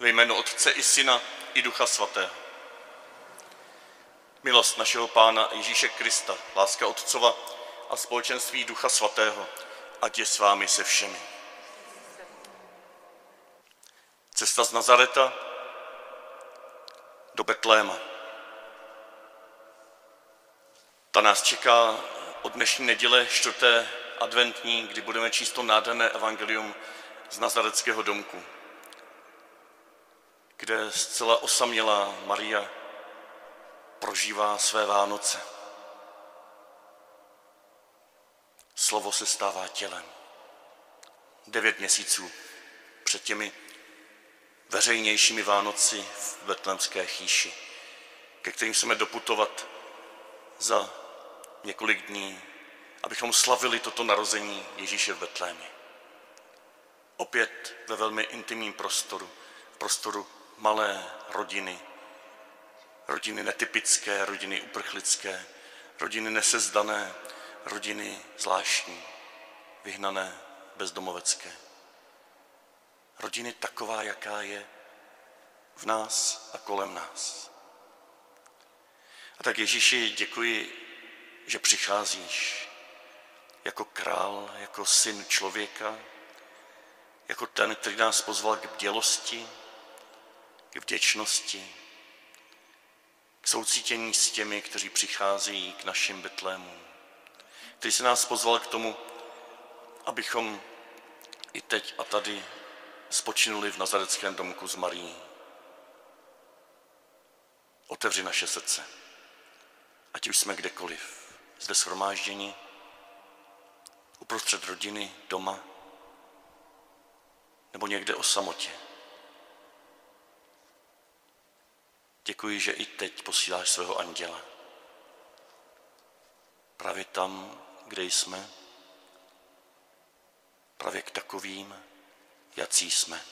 Ve jménu Otce i Syna i Ducha Svatého. Milost našeho Pána Ježíše Krista, láska Otcova a společenství Ducha Svatého, ať je s vámi se všemi. Cesta z Nazareta do Betléma. Ta nás čeká od dnešní neděle čtvrté adventní, kdy budeme číst to nádherné evangelium z Nazareckého domku, kde zcela osamělá Maria prožívá své Vánoce. Slovo se stává tělem. Devět měsíců před těmi veřejnějšími Vánoci v Betlemské chýši, ke kterým chceme doputovat za několik dní, abychom slavili toto narození Ježíše v Betlémě. Opět ve velmi intimním prostoru, prostoru malé rodiny, rodiny netypické, rodiny uprchlické, rodiny nesezdané, rodiny zvláštní, vyhnané, bezdomovecké. Rodiny taková, jaká je v nás a kolem nás. A tak Ježíši děkuji, že přicházíš jako král, jako syn člověka, jako ten, který nás pozval k bdělosti, k vděčnosti, k soucítění s těmi, kteří přicházejí k našim Betlémům, který se nás pozval k tomu, abychom i teď a tady spočinuli v nazareckém domku s Marií. Otevři naše srdce, ať už jsme kdekoliv, zde shromážděni, uprostřed rodiny, doma, nebo někde o samotě. Děkuji, že i teď posíláš svého anděla. Právě tam, kde jsme, právě k takovým, jací jsme.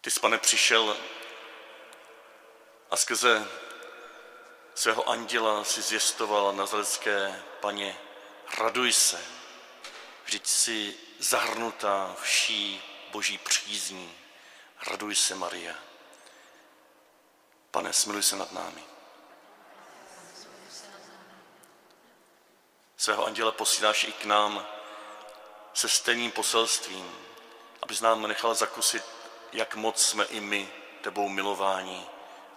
Ty jsi, pane, přišel a skrze svého anděla si zvěstoval nazarecké paně, raduj se, vždyť si zahrnutá vší boží přízní. Raduj se, Maria. Pane, smiluj se nad námi. Svého anděla posíláš i k nám se stejným poselstvím, abys nám nechal zakusit, jak moc jsme i my tebou milováni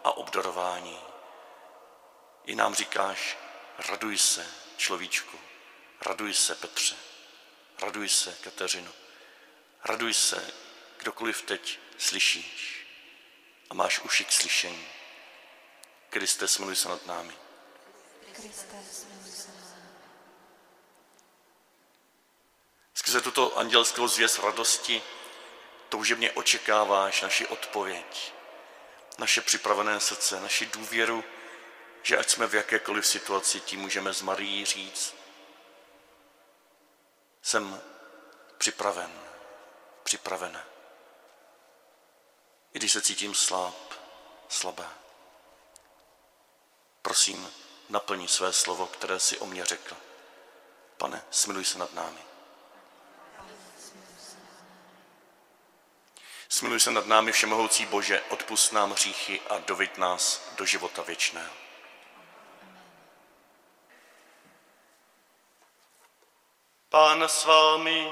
a obdarováni. I nám říkáš, raduj se, človíčku, raduj se, Petře, raduj se, Kateřino, raduj se, kdokoliv teď slyšíš a máš uši k slyšení. Kriste, smiluj se nad námi. Kriste, se nad námi. Skrze tuto andělskou zvěst radosti toužebně očekáváš naši odpověď, naše připravené srdce, naši důvěru, že ať jsme v jakékoliv situaci, tím můžeme z Marií říct, jsem připraven, připravená. I když se cítím slab, slabé. Prosím, naplní své slovo, které si o mě řekl. Pane, smiluj se nad námi. Smiluj se nad námi, všemohoucí Bože, odpust nám hříchy a dovid nás do života věčného. Pán s vámi.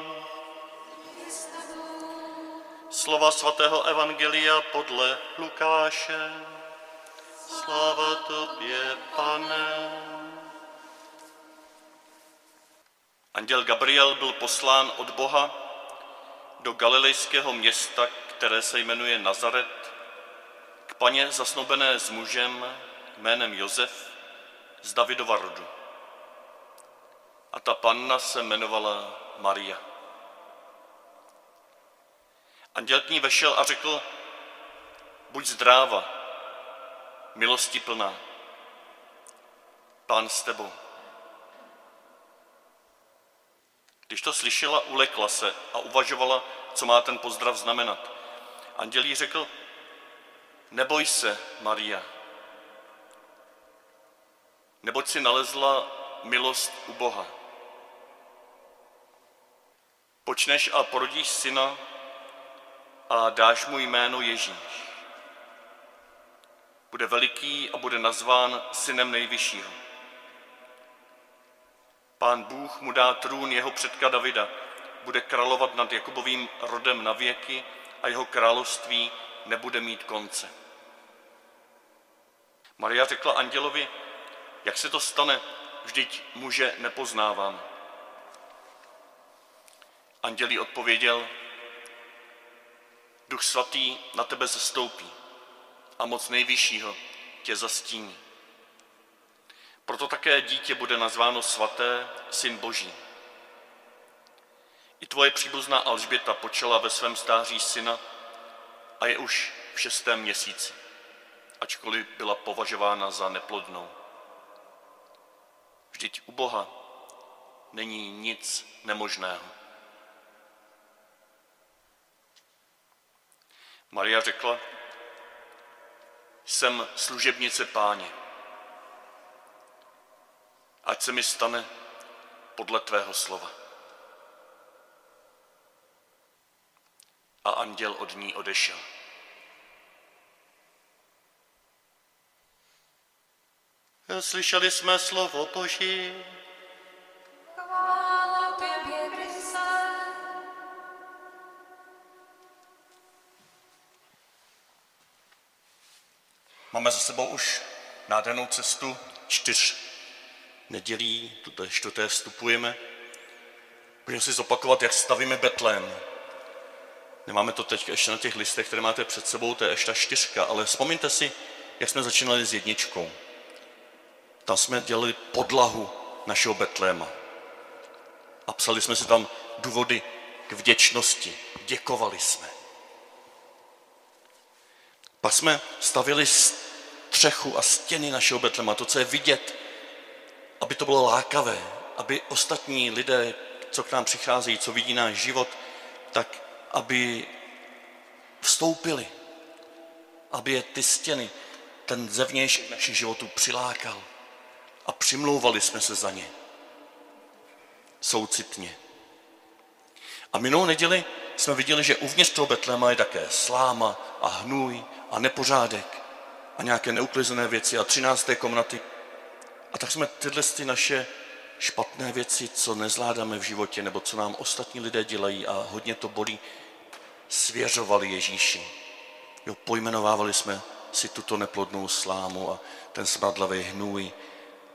Slova svatého Evangelia podle Lukáše. Sláva tobě, pane. Anděl Gabriel byl poslán od Boha do galilejského města, které se jmenuje Nazaret, k paně zasnobené s mužem jménem Josef z Davidova rodu. A ta panna se jmenovala Maria. Anděl k ní vešel a řekl, buď zdráva, milosti plná, pán s tebou. Když to slyšela, ulekla se a uvažovala, co má ten pozdrav znamenat. Anděl jí řekl, neboj se, Maria, neboť si nalezla milost u Boha. Počneš a porodíš syna a dáš mu jméno Ježíš. Bude veliký a bude nazván synem nejvyššího. Pán Bůh mu dá trůn jeho předka Davida, bude královat nad Jakubovým rodem na věky a jeho království nebude mít konce. Maria řekla andělovi, jak se to stane, vždyť muže nepoznávám. Andělí odpověděl, Duch svatý na tebe zastoupí a moc nejvyššího tě zastíní. Proto také dítě bude nazváno svaté, syn boží. I tvoje příbuzná Alžběta počala ve svém stáří syna a je už v šestém měsíci, ačkoliv byla považována za neplodnou. Vždyť u Boha není nic nemožného. Maria řekla, jsem služebnice páně. Ať se mi stane podle tvého slova. A anděl od ní odešel. Slyšeli jsme slovo Boží. Máme za sebou už nádhernou cestu čtyř nedělí, té čtvrté vstupujeme. Budeme si zopakovat, jak stavíme Betlém. Nemáme to teď ještě na těch listech, které máte před sebou, to je ještě ta čtyřka, ale vzpomeňte si, jak jsme začínali s jedničkou. Tam jsme dělali podlahu našeho Betléma. A psali jsme si tam důvody k vděčnosti. Děkovali jsme. Pak jsme stavili střechu a stěny našeho Betlema, to, co je vidět, aby to bylo lákavé, aby ostatní lidé, co k nám přicházejí, co vidí náš život, tak aby vstoupili, aby je ty stěny, ten zevnějšek našich životů přilákal a přimlouvali jsme se za ně. Soucitně. A minulou neděli jsme viděli, že uvnitř toho Betléma je také sláma a hnůj a nepořádek a nějaké neuklizené věci a třinácté komnaty. A tak jsme tyhle ty naše špatné věci, co nezvládáme v životě, nebo co nám ostatní lidé dělají a hodně to bolí, svěřovali Ježíši. Jo, pojmenovávali jsme si tuto neplodnou slámu a ten smradlavý hnůj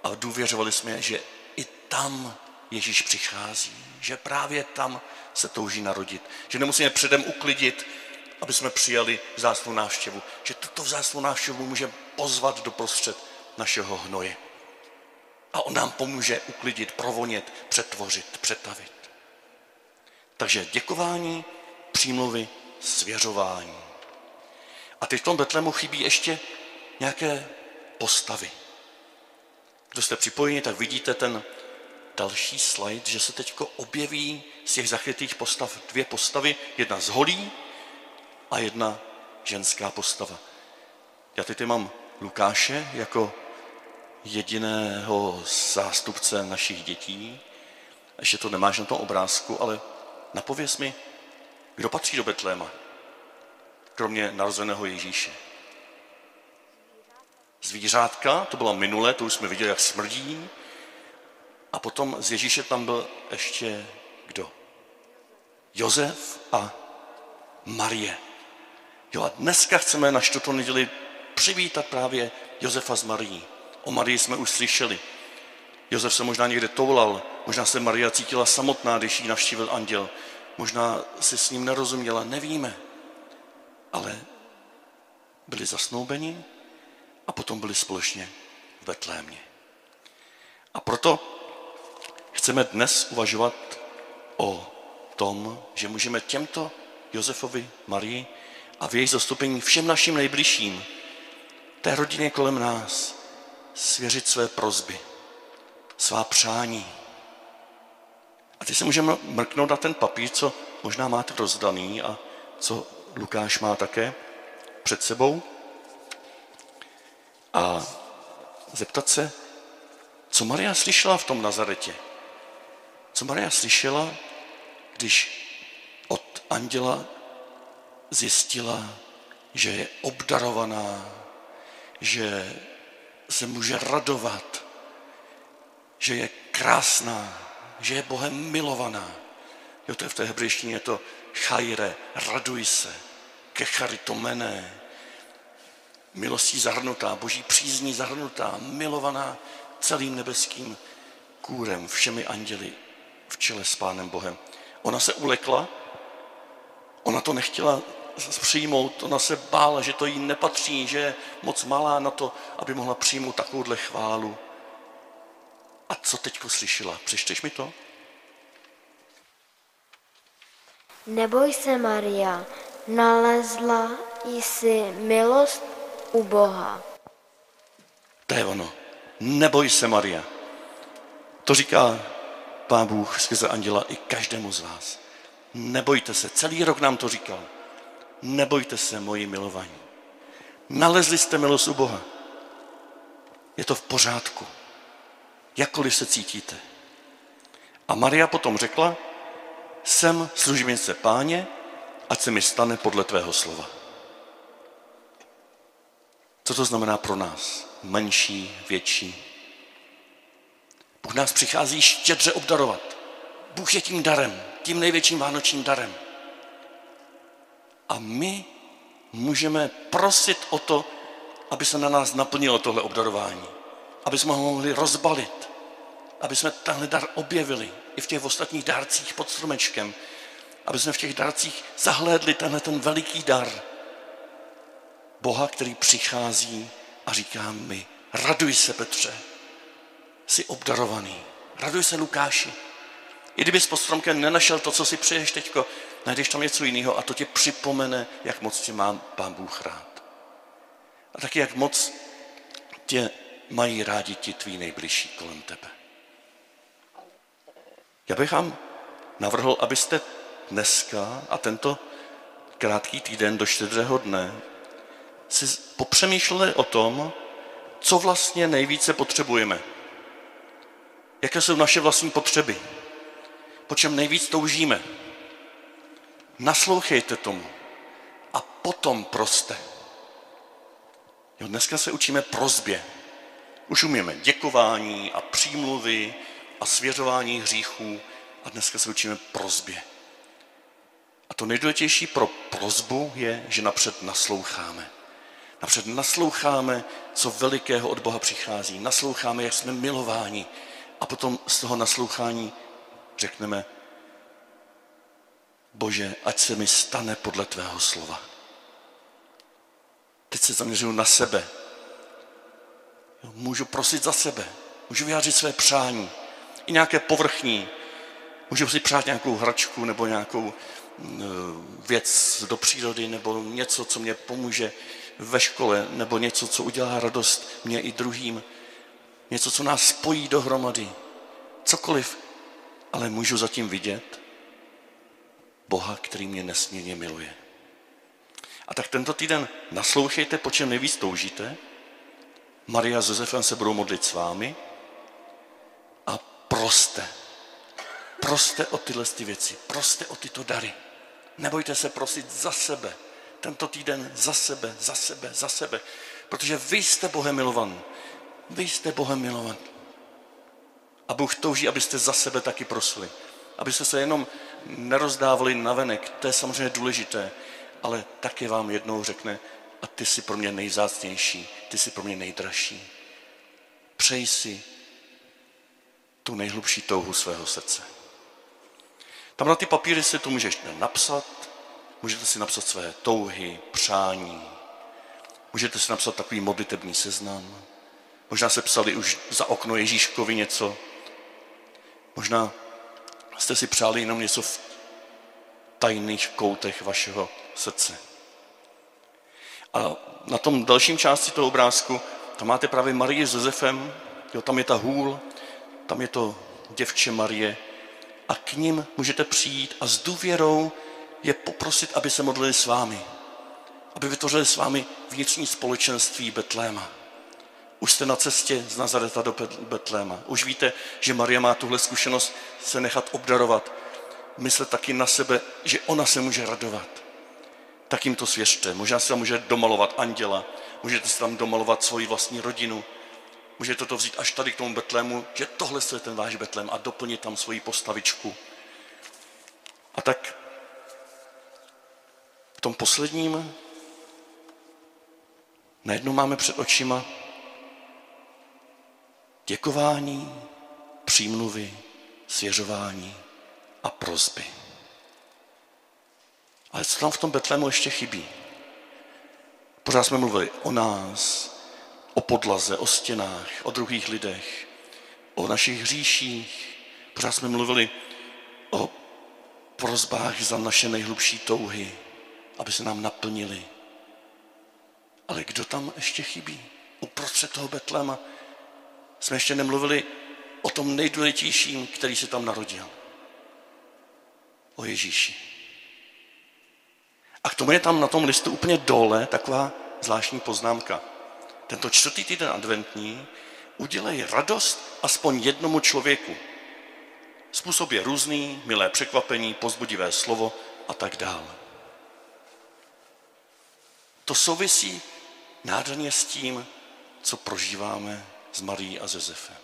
a důvěřovali jsme, že i tam Ježíš přichází, že právě tam se touží narodit, že nemusíme předem uklidit, aby jsme přijali vzácnou návštěvu, že tuto vzácnou návštěvu můžeme pozvat do prostřed našeho hnoje. A on nám pomůže uklidit, provonět, přetvořit, přetavit. Takže děkování, přímluvy, svěřování. A teď v tom Betlemu chybí ještě nějaké postavy. Kdo jste připojeni, tak vidíte ten další slide, že se teď objeví z těch zachytých postav dvě postavy, jedna z holí a jedna ženská postava. Já teď mám Lukáše jako jediného zástupce našich dětí. Ještě to nemáš na tom obrázku, ale napověz mi, kdo patří do Betléma, kromě narozeného Ježíše. Zvířátka, to bylo minulé, to už jsme viděli, jak smrdí. A potom z Ježíše tam byl ještě kdo? Jozef a Marie. Jo a dneska chceme na čtvrtou neděli přivítat právě Josefa s Marií. O Marii jsme už slyšeli. Josef se možná někde toulal, možná se Maria cítila samotná, když ji navštívil anděl. Možná si s ním nerozuměla, nevíme. Ale byli zasnoubeni a potom byli společně v Betlémě. A proto chceme dnes uvažovat o tom, že můžeme těmto Josefovi, Marii a v jejich zastupení všem našim nejbližším, té rodině kolem nás, svěřit své prozby, svá přání. A teď se můžeme mrknout na ten papír, co možná máte rozdaný a co Lukáš má také před sebou a zeptat se, co Maria slyšela v tom Nazaretě. Co Maria slyšela, když od anděla zjistila, že je obdarovaná, že se může radovat, že je krásná, že je Bohem milovaná. Jo, to je v té hebrejštině, je to chajre, raduj se, kecharitomene, milostí zahrnutá, boží přízní zahrnutá, milovaná celým nebeským kůrem, všemi anděli v čele s Pánem Bohem. Ona se ulekla, ona to nechtěla přijmout, ona se bála, že to jí nepatří, že je moc malá na to, aby mohla přijmout takovouhle chválu. A co teďko slyšela? Přečteš mi to? Neboj se, Maria, nalezla jsi milost u Boha. To je ono. Neboj se, Maria. To říká Pán Bůh skrze anděla i každému z vás. Nebojte se, celý rok nám to říkal. Nebojte se, moji milovaní. Nalezli jste milost u Boha. Je to v pořádku. Jakkoliv se cítíte. A Maria potom řekla, jsem služebnice páně, ať se mi stane podle tvého slova. Co to znamená pro nás? Menší, větší. Bůh nás přichází štědře obdarovat. Bůh je tím darem, tím největším vánočním darem. A my můžeme prosit o to, aby se na nás naplnilo tohle obdarování. Aby jsme ho mohli rozbalit. Aby jsme tenhle dar objevili i v těch ostatních dárcích pod stromečkem. Aby jsme v těch dárcích zahlédli tenhle ten veliký dar. Boha, který přichází a říká mi, raduj se, Petře, jsi obdarovaný. Raduj se, Lukáši. I kdyby s stromkem nenašel to, co si přeješ teďko, najdeš tam něco jiného a to tě připomene, jak moc tě má Pán Bůh rád. A taky, jak moc tě mají rádi ti tví nejbližší kolem tebe. Já bych vám navrhl, abyste dneska a tento krátký týden do čtvrtého dne si popřemýšleli o tom, co vlastně nejvíce potřebujeme. Jaké jsou naše vlastní potřeby. Po čem nejvíc toužíme. Naslouchejte tomu a potom proste. Jo, dneska se učíme prozbě. Už umíme děkování a přímluvy a svěřování hříchů a dneska se učíme prozbě. A to nejdůležitější pro prozbu je, že napřed nasloucháme. Napřed nasloucháme, co velikého od Boha přichází. Nasloucháme, jak jsme milováni. A potom z toho naslouchání řekneme, Bože, ať se mi stane podle tvého slova. Teď se zaměřuju na sebe. Můžu prosit za sebe. Můžu vyjádřit své přání. I nějaké povrchní. Můžu si přát nějakou hračku nebo nějakou mm, věc do přírody nebo něco, co mě pomůže ve škole nebo něco, co udělá radost mě i druhým. Něco, co nás spojí dohromady. Cokoliv. Ale můžu zatím vidět, Boha, který mě nesmírně miluje. A tak tento týden naslouchejte, po čem nejvíc toužíte. Maria s Josefem se budou modlit s vámi a proste. Proste o tyhle ty věci, proste o tyto dary. Nebojte se prosit za sebe. Tento týden za sebe, za sebe, za sebe. Protože vy jste Bohem milovaný. Vy jste Bohem milovaný. A Bůh touží, abyste za sebe taky prosili. Abyste se jenom nerozdávali navenek, to je samozřejmě důležité, ale taky vám jednou řekne, a ty jsi pro mě nejzácnější, ty jsi pro mě nejdražší. Přej si tu nejhlubší touhu svého srdce. Tam na ty papíry si to můžeš napsat, můžete si napsat své touhy, přání, můžete si napsat takový modlitební seznam, možná se psali už za okno Ježíškovi něco, možná jste si přáli jenom něco v tajných koutech vašeho srdce. A na tom dalším části toho obrázku, tam máte právě Marii s Josefem, jo, tam je ta hůl, tam je to děvče Marie a k ním můžete přijít a s důvěrou je poprosit, aby se modlili s vámi. Aby vytvořili s vámi vnitřní společenství Betléma. Už jste na cestě z Nazareta do Betléma. Už víte, že Maria má tuhle zkušenost se nechat obdarovat. Myslet taky na sebe, že ona se může radovat. tak jim to svěřte. Možná si tam můžete domalovat anděla, můžete si tam domalovat svoji vlastní rodinu, můžete to vzít až tady k tomu Betlému, že tohle je ten váš Betlém a doplnit tam svoji postavičku. A tak v tom posledním najednou máme před očima děkování, přímluvy, svěřování a prozby. Ale co tam v tom Betlému ještě chybí? Pořád jsme mluvili o nás, o podlaze, o stěnách, o druhých lidech, o našich hříších. Pořád jsme mluvili o prozbách za naše nejhlubší touhy, aby se nám naplnili. Ale kdo tam ještě chybí? Uprostřed toho Betléma jsme ještě nemluvili o tom nejdůležitějším, který se tam narodil. O Ježíši. A k tomu je tam na tom listu úplně dole taková zvláštní poznámka. Tento čtvrtý týden adventní udělej radost aspoň jednomu člověku. Způsob je různý, milé překvapení, pozbudivé slovo a tak dále. To souvisí nádherně s tím, co prožíváme s Marí a Zezefem.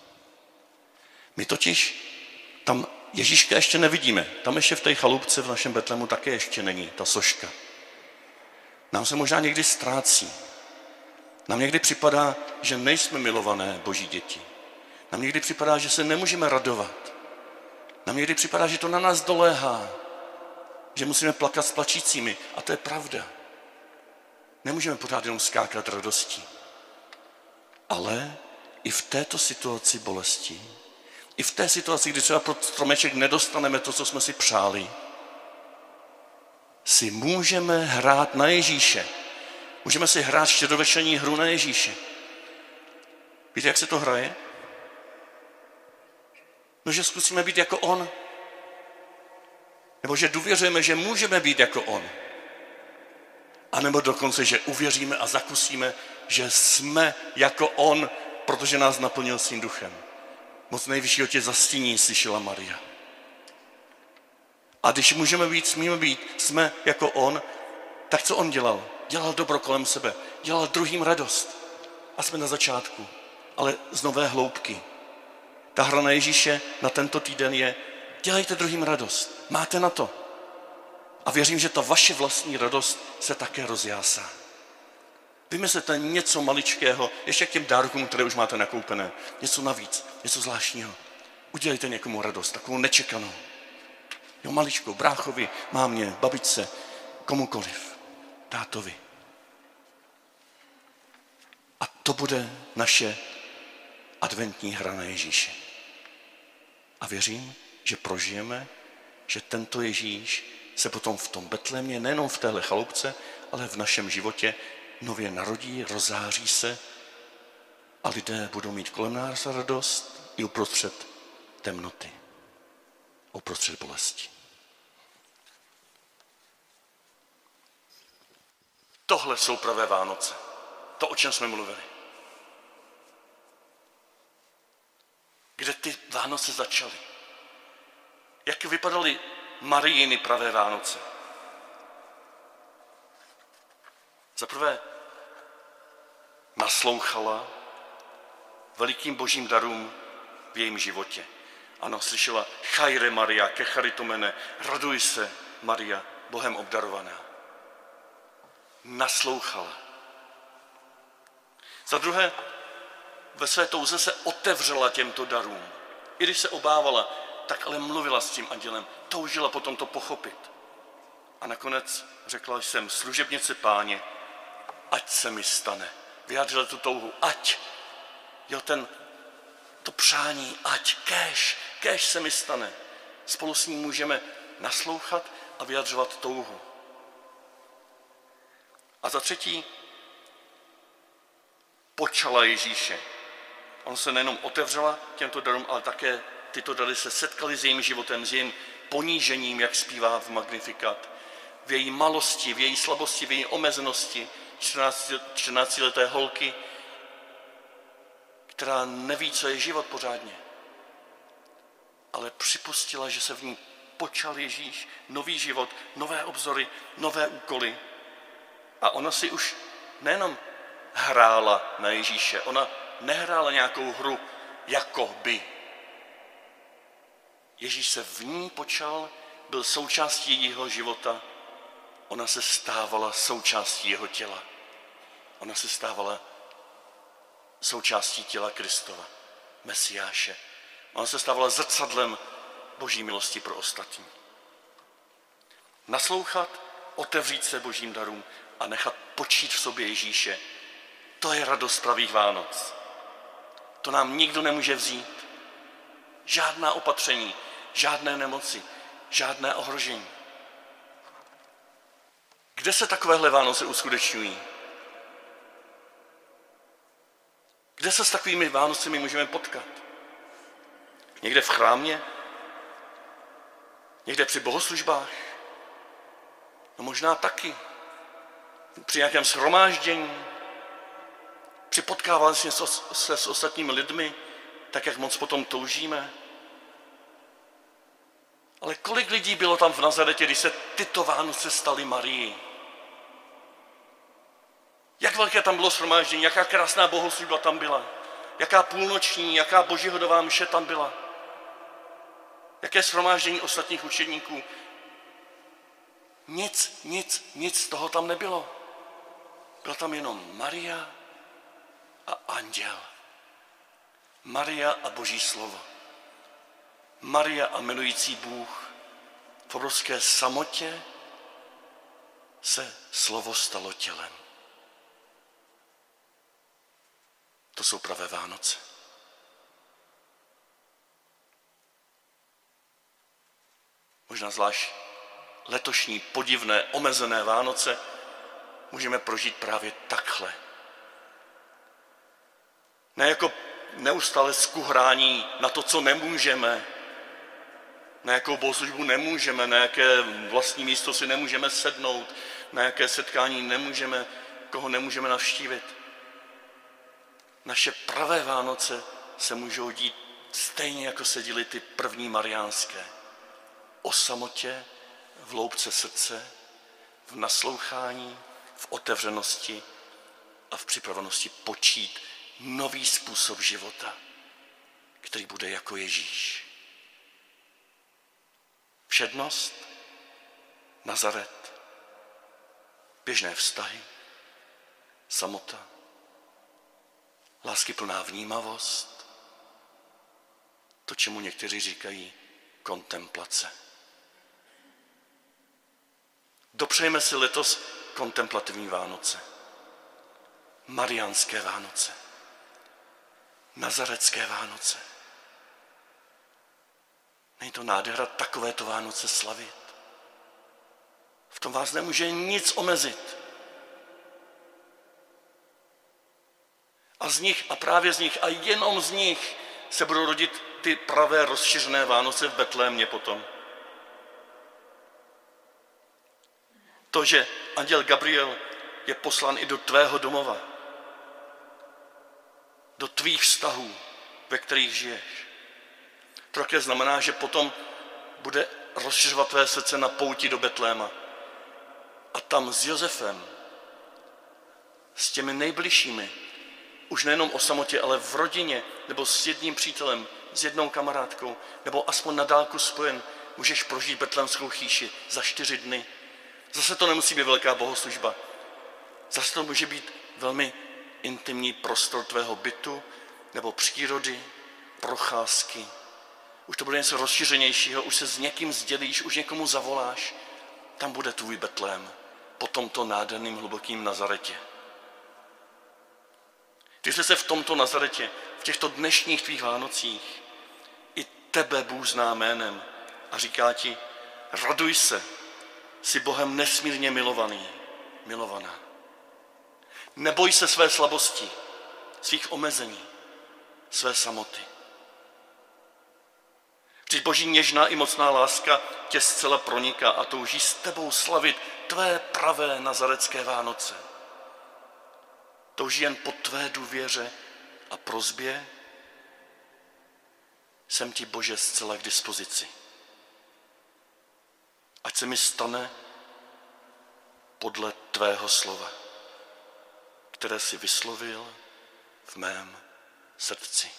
My totiž tam Ježíška ještě nevidíme. Tam ještě v té chalupce v našem Betlemu také ještě není ta soška. Nám se možná někdy ztrácí. Nám někdy připadá, že nejsme milované boží děti. Nám někdy připadá, že se nemůžeme radovat. Nám někdy připadá, že to na nás doléhá. Že musíme plakat s plačícími. A to je pravda. Nemůžeme pořád jenom skákat radostí. Ale i v této situaci bolesti, i v té situaci, kdy třeba pro stromeček nedostaneme to, co jsme si přáli, si můžeme hrát na Ježíše. Můžeme si hrát štědrovečerní hru na Ježíše. Víte, jak se to hraje? No, že zkusíme být jako On. Nebo že důvěřujeme, že můžeme být jako On. A nebo dokonce, že uvěříme a zakusíme, že jsme jako On, protože nás naplnil svým duchem. Moc nejvyššího tě zastíní, slyšela Maria. A když můžeme být, smíme být, jsme jako on, tak co on dělal? Dělal dobro kolem sebe, dělal druhým radost. A jsme na začátku, ale z nové hloubky. Ta hra na Ježíše na tento týden je, dělejte druhým radost, máte na to. A věřím, že ta vaše vlastní radost se také rozjásá. Vymyslete něco maličkého, ještě k těm dárkům, které už máte nakoupené. Něco navíc, něco zvláštního. Udělejte někomu radost, takovou nečekanou. Jo, maličkou, bráchovi, mámě, babičce, komukoliv, tátovi. A to bude naše adventní hra na Ježíše. A věřím, že prožijeme, že tento Ježíš se potom v tom Betlémě, nejenom v téhle chaloupce, ale v našem životě nově narodí, rozáří se a lidé budou mít kolem nás radost i uprostřed temnoty, uprostřed bolesti. Tohle jsou pravé Vánoce. To, o čem jsme mluvili. Kde ty Vánoce začaly? Jak vypadaly Marijiny pravé Vánoce? Za prvé, naslouchala velikým božím darům v jejím životě. Ano, slyšela, chajre Maria, kecharitomene, raduj se, Maria, Bohem obdarovaná. Naslouchala. Za druhé, ve své touze se otevřela těmto darům. I když se obávala, tak ale mluvila s tím andělem, toužila potom to pochopit. A nakonec řekla jsem, služebnice páně, ať se mi stane vyjádřil tu touhu, ať, jo, ten, to přání, ať, kéž, kéž se mi stane. Spolu s ním můžeme naslouchat a vyjadřovat touhu. A za třetí, počala Ježíše. On se nejenom otevřela těmto darům, ale také tyto dary se setkaly s jejím životem, s jejím ponížením, jak zpívá v Magnifikat, v její malosti, v její slabosti, v její omezenosti, 14, 14 leté holky, která neví, co je život pořádně, ale připustila, že se v ní počal Ježíš, nový život, nové obzory, nové úkoly A ona si už nejenom hrála na Ježíše, ona nehrála nějakou hru jako by. Ježíš se v ní počal, byl součástí jejího života, ona se stávala součástí jeho těla. Ona se stávala součástí těla Kristova, Mesiáše. Ona se stávala zrcadlem boží milosti pro ostatní. Naslouchat, otevřít se božím darům a nechat počít v sobě Ježíše. To je radost pravých Vánoc. To nám nikdo nemůže vzít. Žádná opatření, žádné nemoci, žádné ohrožení. Kde se takovéhle Vánoce uskutečňují? Kde se s takovými Vánocemi můžeme potkat? Někde v chrámě? Někde při bohoslužbách? No možná taky. Při nějakém shromáždění? Při potkávání se, se s ostatními lidmi, tak jak moc potom toužíme? Ale kolik lidí bylo tam v Nazaretě, když se tyto Vánoce staly Marii? Jak velké tam bylo shromáždění, jaká krásná bohoslužba tam byla, jaká půlnoční, jaká božihodová mše tam byla, jaké shromáždění ostatních učedníků. Nic, nic, nic z toho tam nebylo. Byla tam jenom Maria a anděl. Maria a boží slovo. Maria a milující Bůh v obrovské samotě se slovo stalo tělem. To jsou pravé Vánoce. Možná zvlášť letošní podivné, omezené Vánoce můžeme prožít právě takhle. Ne jako neustále skuhrání na to, co nemůžeme, na jakou bohoslužbu nemůžeme, na jaké vlastní místo si nemůžeme sednout, na jaké setkání nemůžeme, koho nemůžeme navštívit. Naše pravé Vánoce se můžou dít stejně, jako se díly ty první mariánské. O samotě, v loupce srdce, v naslouchání, v otevřenosti a v připravenosti počít nový způsob života, který bude jako Ježíš. Všednost, Nazaret, běžné vztahy, samota, láskyplná vnímavost, to, čemu někteří říkají kontemplace. Dopřejme si letos kontemplativní Vánoce, mariánské Vánoce, nazarecké Vánoce. Není to nádhera takovéto Vánoce slavit. V tom vás nemůže nic omezit. A z nich a právě z nich a jenom z nich se budou rodit ty pravé rozšířené Vánoce v Betlémě potom. To, že anděl Gabriel je poslán i do tvého domova, do tvých vztahů, ve kterých žiješ. To také znamená, že potom bude rozšiřovat tvé srdce na pouti do Betléma. A tam s Josefem, s těmi nejbližšími, už nejenom o samotě, ale v rodině, nebo s jedním přítelem, s jednou kamarádkou, nebo aspoň na dálku spojen, můžeš prožít betlemskou chýši za čtyři dny. Zase to nemusí být velká bohoslužba. Zase to může být velmi intimní prostor tvého bytu, nebo přírody, procházky. Už to bude něco rozšířenějšího, už se s někým sdělíš, už někomu zavoláš. Tam bude tvůj Betlém po tomto nádherným hlubokým Nazaretě. Ty jsi se v tomto Nazaretě, v těchto dnešních tvých Vánocích, i tebe Bůh zná jménem a říká ti, raduj se, jsi Bohem nesmírně milovaný, milovaná. Neboj se své slabosti, svých omezení, své samoty. Vždyť boží něžná i mocná láska tě zcela proniká a touží s tebou slavit tvé pravé nazarecké Vánoce touží jen po tvé důvěře a prozbě, jsem ti Bože zcela k dispozici. Ať se mi stane podle tvého slova, které si vyslovil v mém srdci.